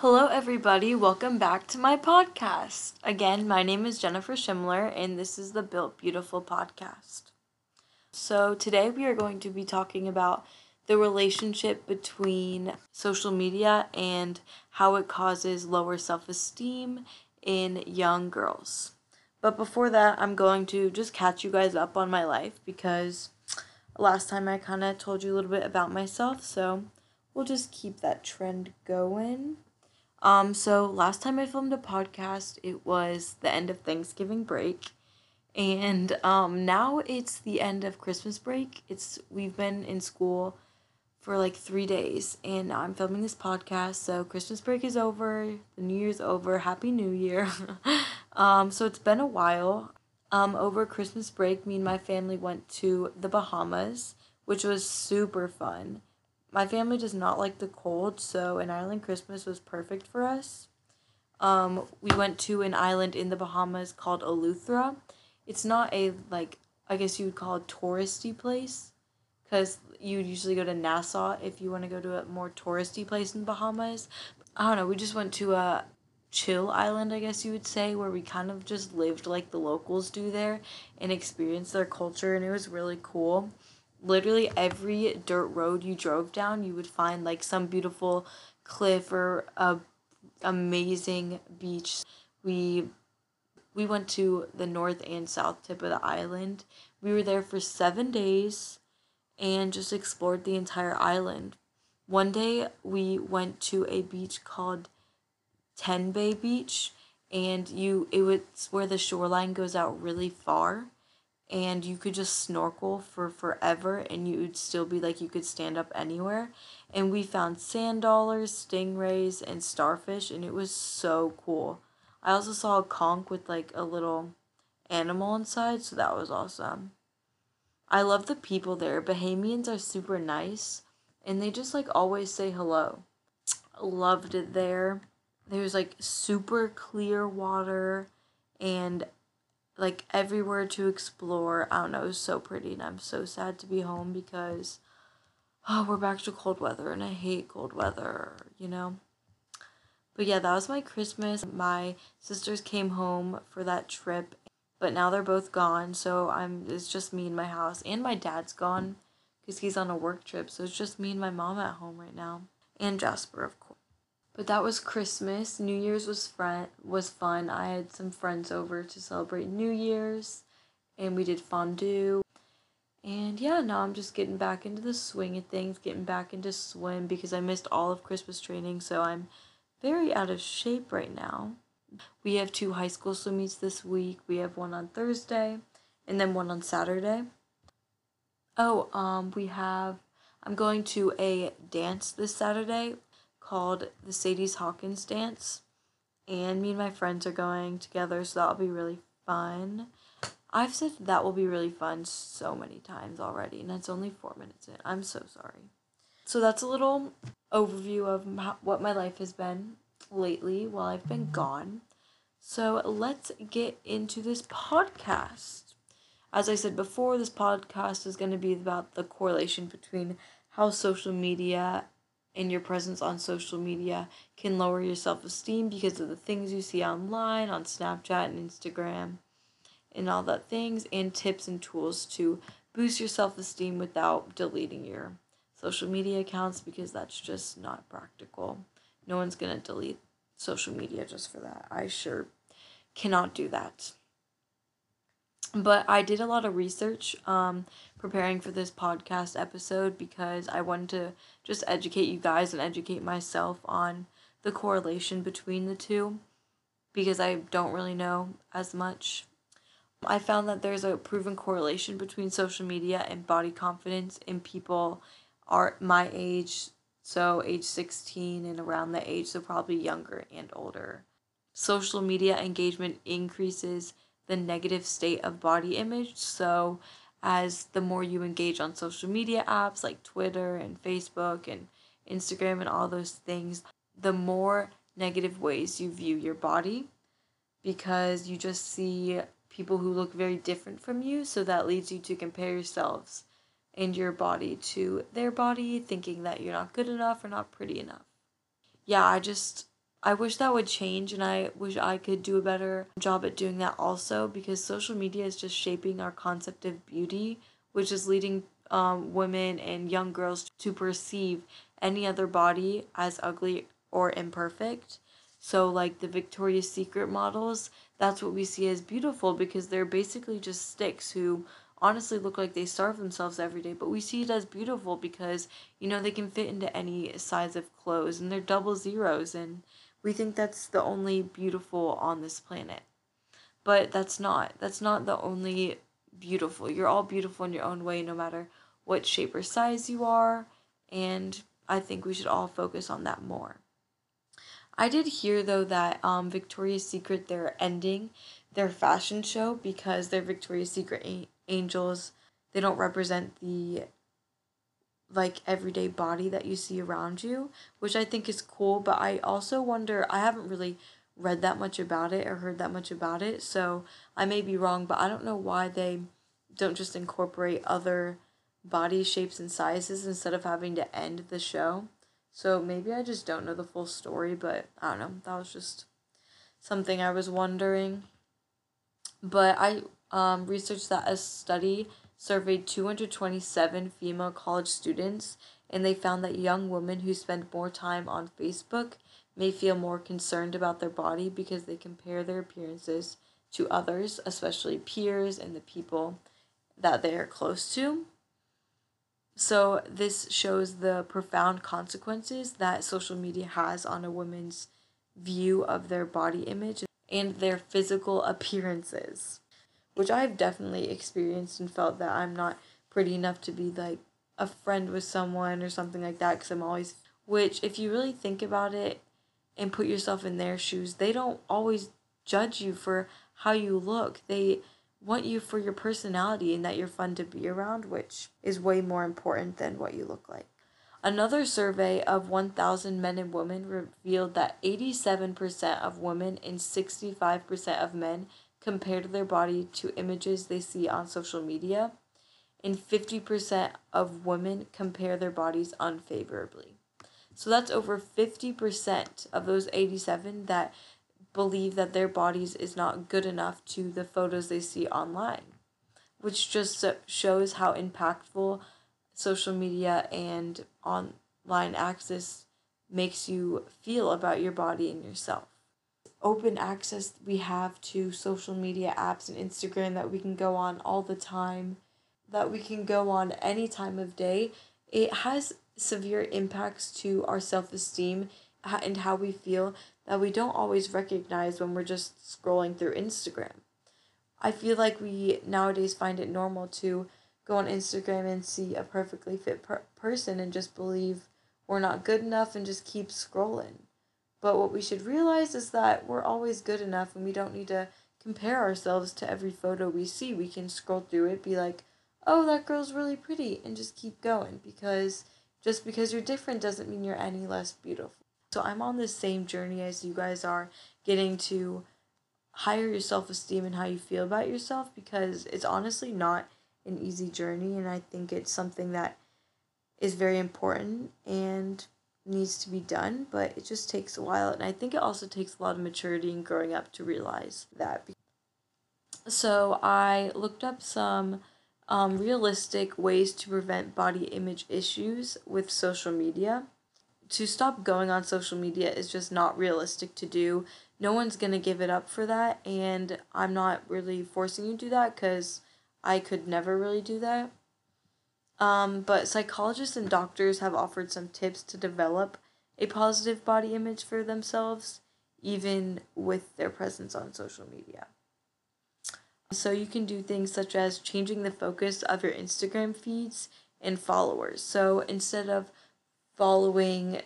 Hello, everybody. Welcome back to my podcast. Again, my name is Jennifer Schimler, and this is the Built Beautiful podcast. So, today we are going to be talking about the relationship between social media and how it causes lower self esteem in young girls. But before that, I'm going to just catch you guys up on my life because last time I kind of told you a little bit about myself, so we'll just keep that trend going. Um, so last time I filmed a podcast, it was the end of Thanksgiving break. And um, now it's the end of Christmas break. It's we've been in school for like three days, and I'm filming this podcast. So Christmas break is over, the New Year's over. Happy New Year! um, so it's been a while. Um, over Christmas break, me and my family went to the Bahamas, which was super fun my family does not like the cold, so an island Christmas was perfect for us. Um, we went to an island in the Bahamas called Eleuthera. It's not a like I guess you would call a touristy place, because you usually go to Nassau if you want to go to a more touristy place in the Bahamas. I don't know. We just went to a chill island, I guess you would say, where we kind of just lived like the locals do there and experienced their culture, and it was really cool literally every dirt road you drove down, you would find like some beautiful cliff or a amazing beach. We we went to the north and south tip of the island. We were there for 7 days and just explored the entire island. One day we went to a beach called Ten Bay Beach and you it was where the shoreline goes out really far and you could just snorkel for forever and you would still be like you could stand up anywhere. And we found sand dollars, stingrays, and starfish, and it was so cool. I also saw a conch with like a little animal inside, so that was awesome. I love the people there. Bahamians are super nice and they just like always say hello. Loved it there. There's like super clear water and like everywhere to explore. I don't know, it was so pretty and I'm so sad to be home because oh, we're back to cold weather and I hate cold weather, you know. But yeah, that was my Christmas. My sisters came home for that trip, but now they're both gone, so I'm it's just me in my house and my dad's gone cuz he's on a work trip. So it's just me and my mom at home right now and Jasper, of course. But that was Christmas. New Year's was fun. Was fun. I had some friends over to celebrate New Year's, and we did fondue. And yeah, now I'm just getting back into the swing of things, getting back into swim because I missed all of Christmas training, so I'm very out of shape right now. We have two high school swim meets this week. We have one on Thursday and then one on Saturday. Oh, um, we have I'm going to a dance this Saturday called the Sadie's Hawkins Dance. And me and my friends are going together, so that'll be really fun. I've said that will be really fun so many times already, and it's only four minutes in. I'm so sorry. So that's a little overview of what my life has been lately while I've been gone. So let's get into this podcast. As I said before, this podcast is going to be about the correlation between how social media and your presence on social media can lower your self esteem because of the things you see online on Snapchat and Instagram and all that things, and tips and tools to boost your self esteem without deleting your social media accounts because that's just not practical. No one's gonna delete social media just for that. I sure cannot do that. But I did a lot of research um, preparing for this podcast episode because I wanted to just educate you guys and educate myself on the correlation between the two because I don't really know as much. I found that there's a proven correlation between social media and body confidence in people are my age, so age 16 and around the age, so probably younger and older. Social media engagement increases the negative state of body image. So, as the more you engage on social media apps like Twitter and Facebook and Instagram and all those things, the more negative ways you view your body because you just see people who look very different from you. So, that leads you to compare yourselves and your body to their body, thinking that you're not good enough or not pretty enough. Yeah, I just I wish that would change and I wish I could do a better job at doing that also because social media is just shaping our concept of beauty, which is leading um, women and young girls to perceive any other body as ugly or imperfect. So, like the Victoria's Secret models, that's what we see as beautiful because they're basically just sticks who honestly look like they starve themselves every day. But we see it as beautiful because, you know, they can fit into any size of clothes and they're double zeros. And we think that's the only beautiful on this planet. But that's not. That's not the only beautiful. You're all beautiful in your own way, no matter what shape or size you are. And I think we should all focus on that more. I did hear though that um, Victoria's Secret they're ending their fashion show because their Victoria's Secret a- angels they don't represent the like everyday body that you see around you, which I think is cool, but I also wonder I haven't really read that much about it or heard that much about it, so I may be wrong, but I don't know why they don't just incorporate other body shapes and sizes instead of having to end the show. So maybe I just don't know the full story, but I don't know. That was just something I was wondering. But I um, researched that as a study surveyed 227 female college students, and they found that young women who spend more time on Facebook may feel more concerned about their body because they compare their appearances to others, especially peers and the people that they are close to. So, this shows the profound consequences that social media has on a woman's view of their body image and their physical appearances, which I've definitely experienced and felt that I'm not pretty enough to be like a friend with someone or something like that because I'm always, which, if you really think about it and put yourself in their shoes, they don't always judge you for how you look. They want you for your personality and that you're fun to be around, which is way more important than what you look like. Another survey of 1,000 men and women revealed that 87% of women and 65% of men compared their body to images they see on social media, and 50% of women compare their bodies unfavorably. So that's over 50% of those 87 that believe that their bodies is not good enough to the photos they see online, which just shows how impactful social media and online access makes you feel about your body and yourself. Open access we have to social media apps and Instagram that we can go on all the time, that we can go on any time of day. It has severe impacts to our self esteem and how we feel that we don't always recognize when we're just scrolling through Instagram. I feel like we nowadays find it normal to go on Instagram and see a perfectly fit per- person and just believe we're not good enough and just keep scrolling. But what we should realize is that we're always good enough and we don't need to compare ourselves to every photo we see. We can scroll through it, be like, oh, that girl's really pretty, and just keep going because just because you're different doesn't mean you're any less beautiful. So I'm on the same journey as you guys are, getting to higher your self esteem and how you feel about yourself because it's honestly not an easy journey and I think it's something that is very important and needs to be done, but it just takes a while and I think it also takes a lot of maturity and growing up to realize that. So I looked up some um, realistic ways to prevent body image issues with social media to stop going on social media is just not realistic to do. No one's going to give it up for that, and I'm not really forcing you to do that because I could never really do that. Um, but psychologists and doctors have offered some tips to develop a positive body image for themselves, even with their presence on social media. So you can do things such as changing the focus of your Instagram feeds and followers. So instead of following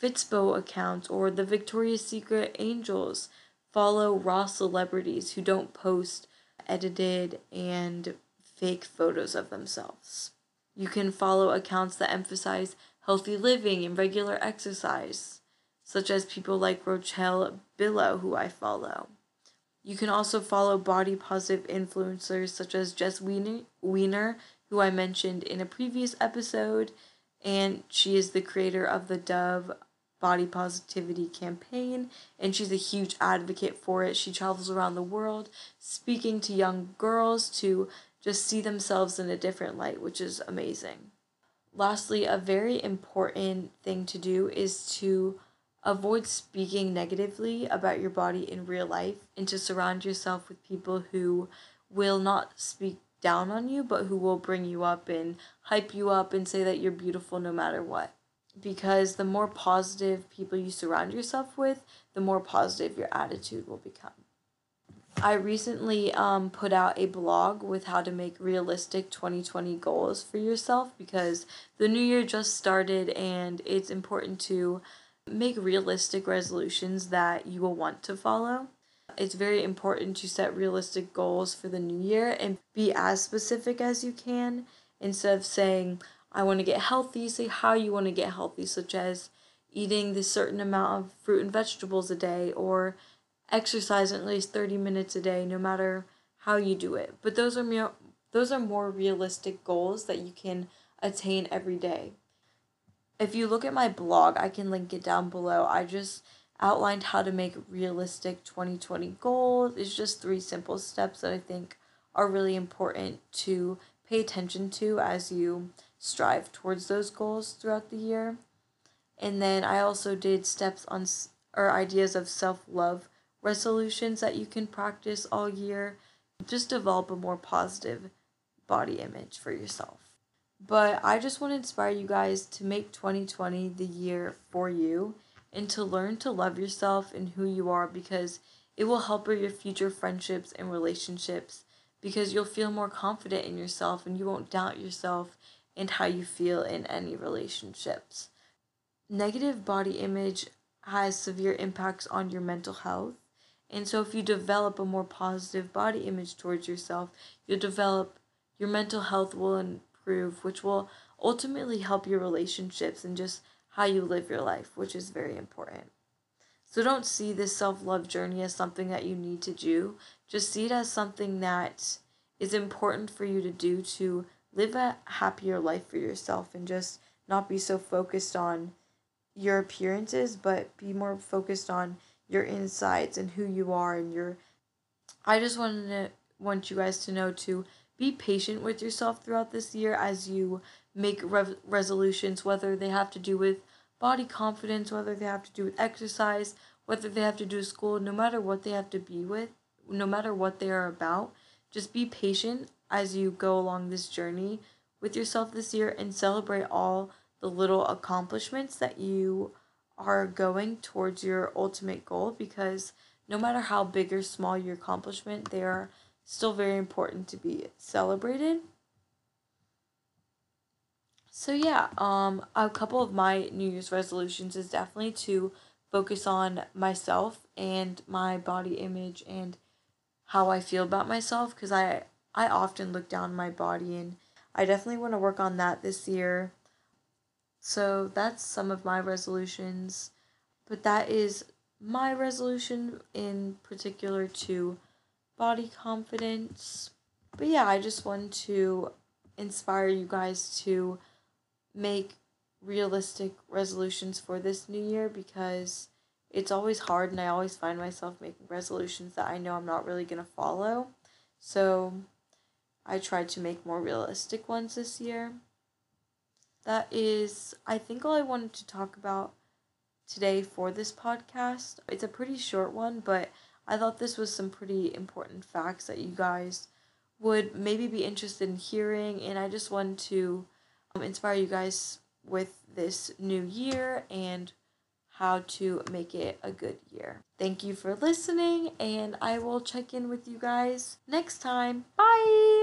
Fitspo accounts or the Victoria's Secret Angels. Follow raw celebrities who don't post edited and fake photos of themselves. You can follow accounts that emphasize healthy living and regular exercise, such as people like Rochelle Billow, who I follow. You can also follow body positive influencers such as Jess Weiner, who I mentioned in a previous episode, and she is the creator of the Dove body positivity campaign, and she's a huge advocate for it. She travels around the world speaking to young girls to just see themselves in a different light, which is amazing. Lastly, a very important thing to do is to avoid speaking negatively about your body in real life and to surround yourself with people who will not speak down on you, but who will bring you up and hype you up and say that you're beautiful no matter what because the more positive people you surround yourself with, the more positive your attitude will become. I recently um, put out a blog with how to make realistic 2020 goals for yourself because the new year just started and it's important to make realistic resolutions that you will want to follow. It's very important to set realistic goals for the new year and be as specific as you can instead of saying, I want to get healthy, say how you want to get healthy, such as eating this certain amount of fruit and vegetables a day or exercising at least 30 minutes a day no matter how you do it. But those are more those are more realistic goals that you can attain every day. If you look at my blog, I can link it down below. I just outlined how to make realistic 2020 goals. It's just three simple steps that I think are really important to pay attention to as you strive towards those goals throughout the year. And then I also did steps on or ideas of self love resolutions that you can practice all year. Just develop a more positive body image for yourself. But I just want to inspire you guys to make 2020 the year for you and to learn to love yourself and who you are because it will help your future friendships and relationships because you'll feel more confident in yourself and you won't doubt yourself and how you feel in any relationships. Negative body image has severe impacts on your mental health. And so, if you develop a more positive body image towards yourself, you'll develop your mental health will improve, which will ultimately help your relationships and just how you live your life, which is very important. So, don't see this self love journey as something that you need to do. Just see it as something that is important for you to do to live a happier life for yourself and just not be so focused on your appearances but be more focused on your insides and who you are and your I just wanted to want you guys to know to be patient with yourself throughout this year as you make re- resolutions whether they have to do with body confidence whether they have to do with exercise whether they have to do with school no matter what they have to be with no matter what they are about just be patient as you go along this journey with yourself this year and celebrate all the little accomplishments that you are going towards your ultimate goal because no matter how big or small your accomplishment, they are still very important to be celebrated. So yeah, um a couple of my New Year's resolutions is definitely to focus on myself and my body image and how I feel about myself because I I often look down my body and I definitely want to work on that this year. So that's some of my resolutions. But that is my resolution in particular to body confidence. But yeah, I just want to inspire you guys to make realistic resolutions for this new year because it's always hard and I always find myself making resolutions that I know I'm not really going to follow. So I tried to make more realistic ones this year. That is, I think, all I wanted to talk about today for this podcast. It's a pretty short one, but I thought this was some pretty important facts that you guys would maybe be interested in hearing, and I just wanted to um, inspire you guys with this new year and how to make it a good year. Thank you for listening, and I will check in with you guys next time. Bye!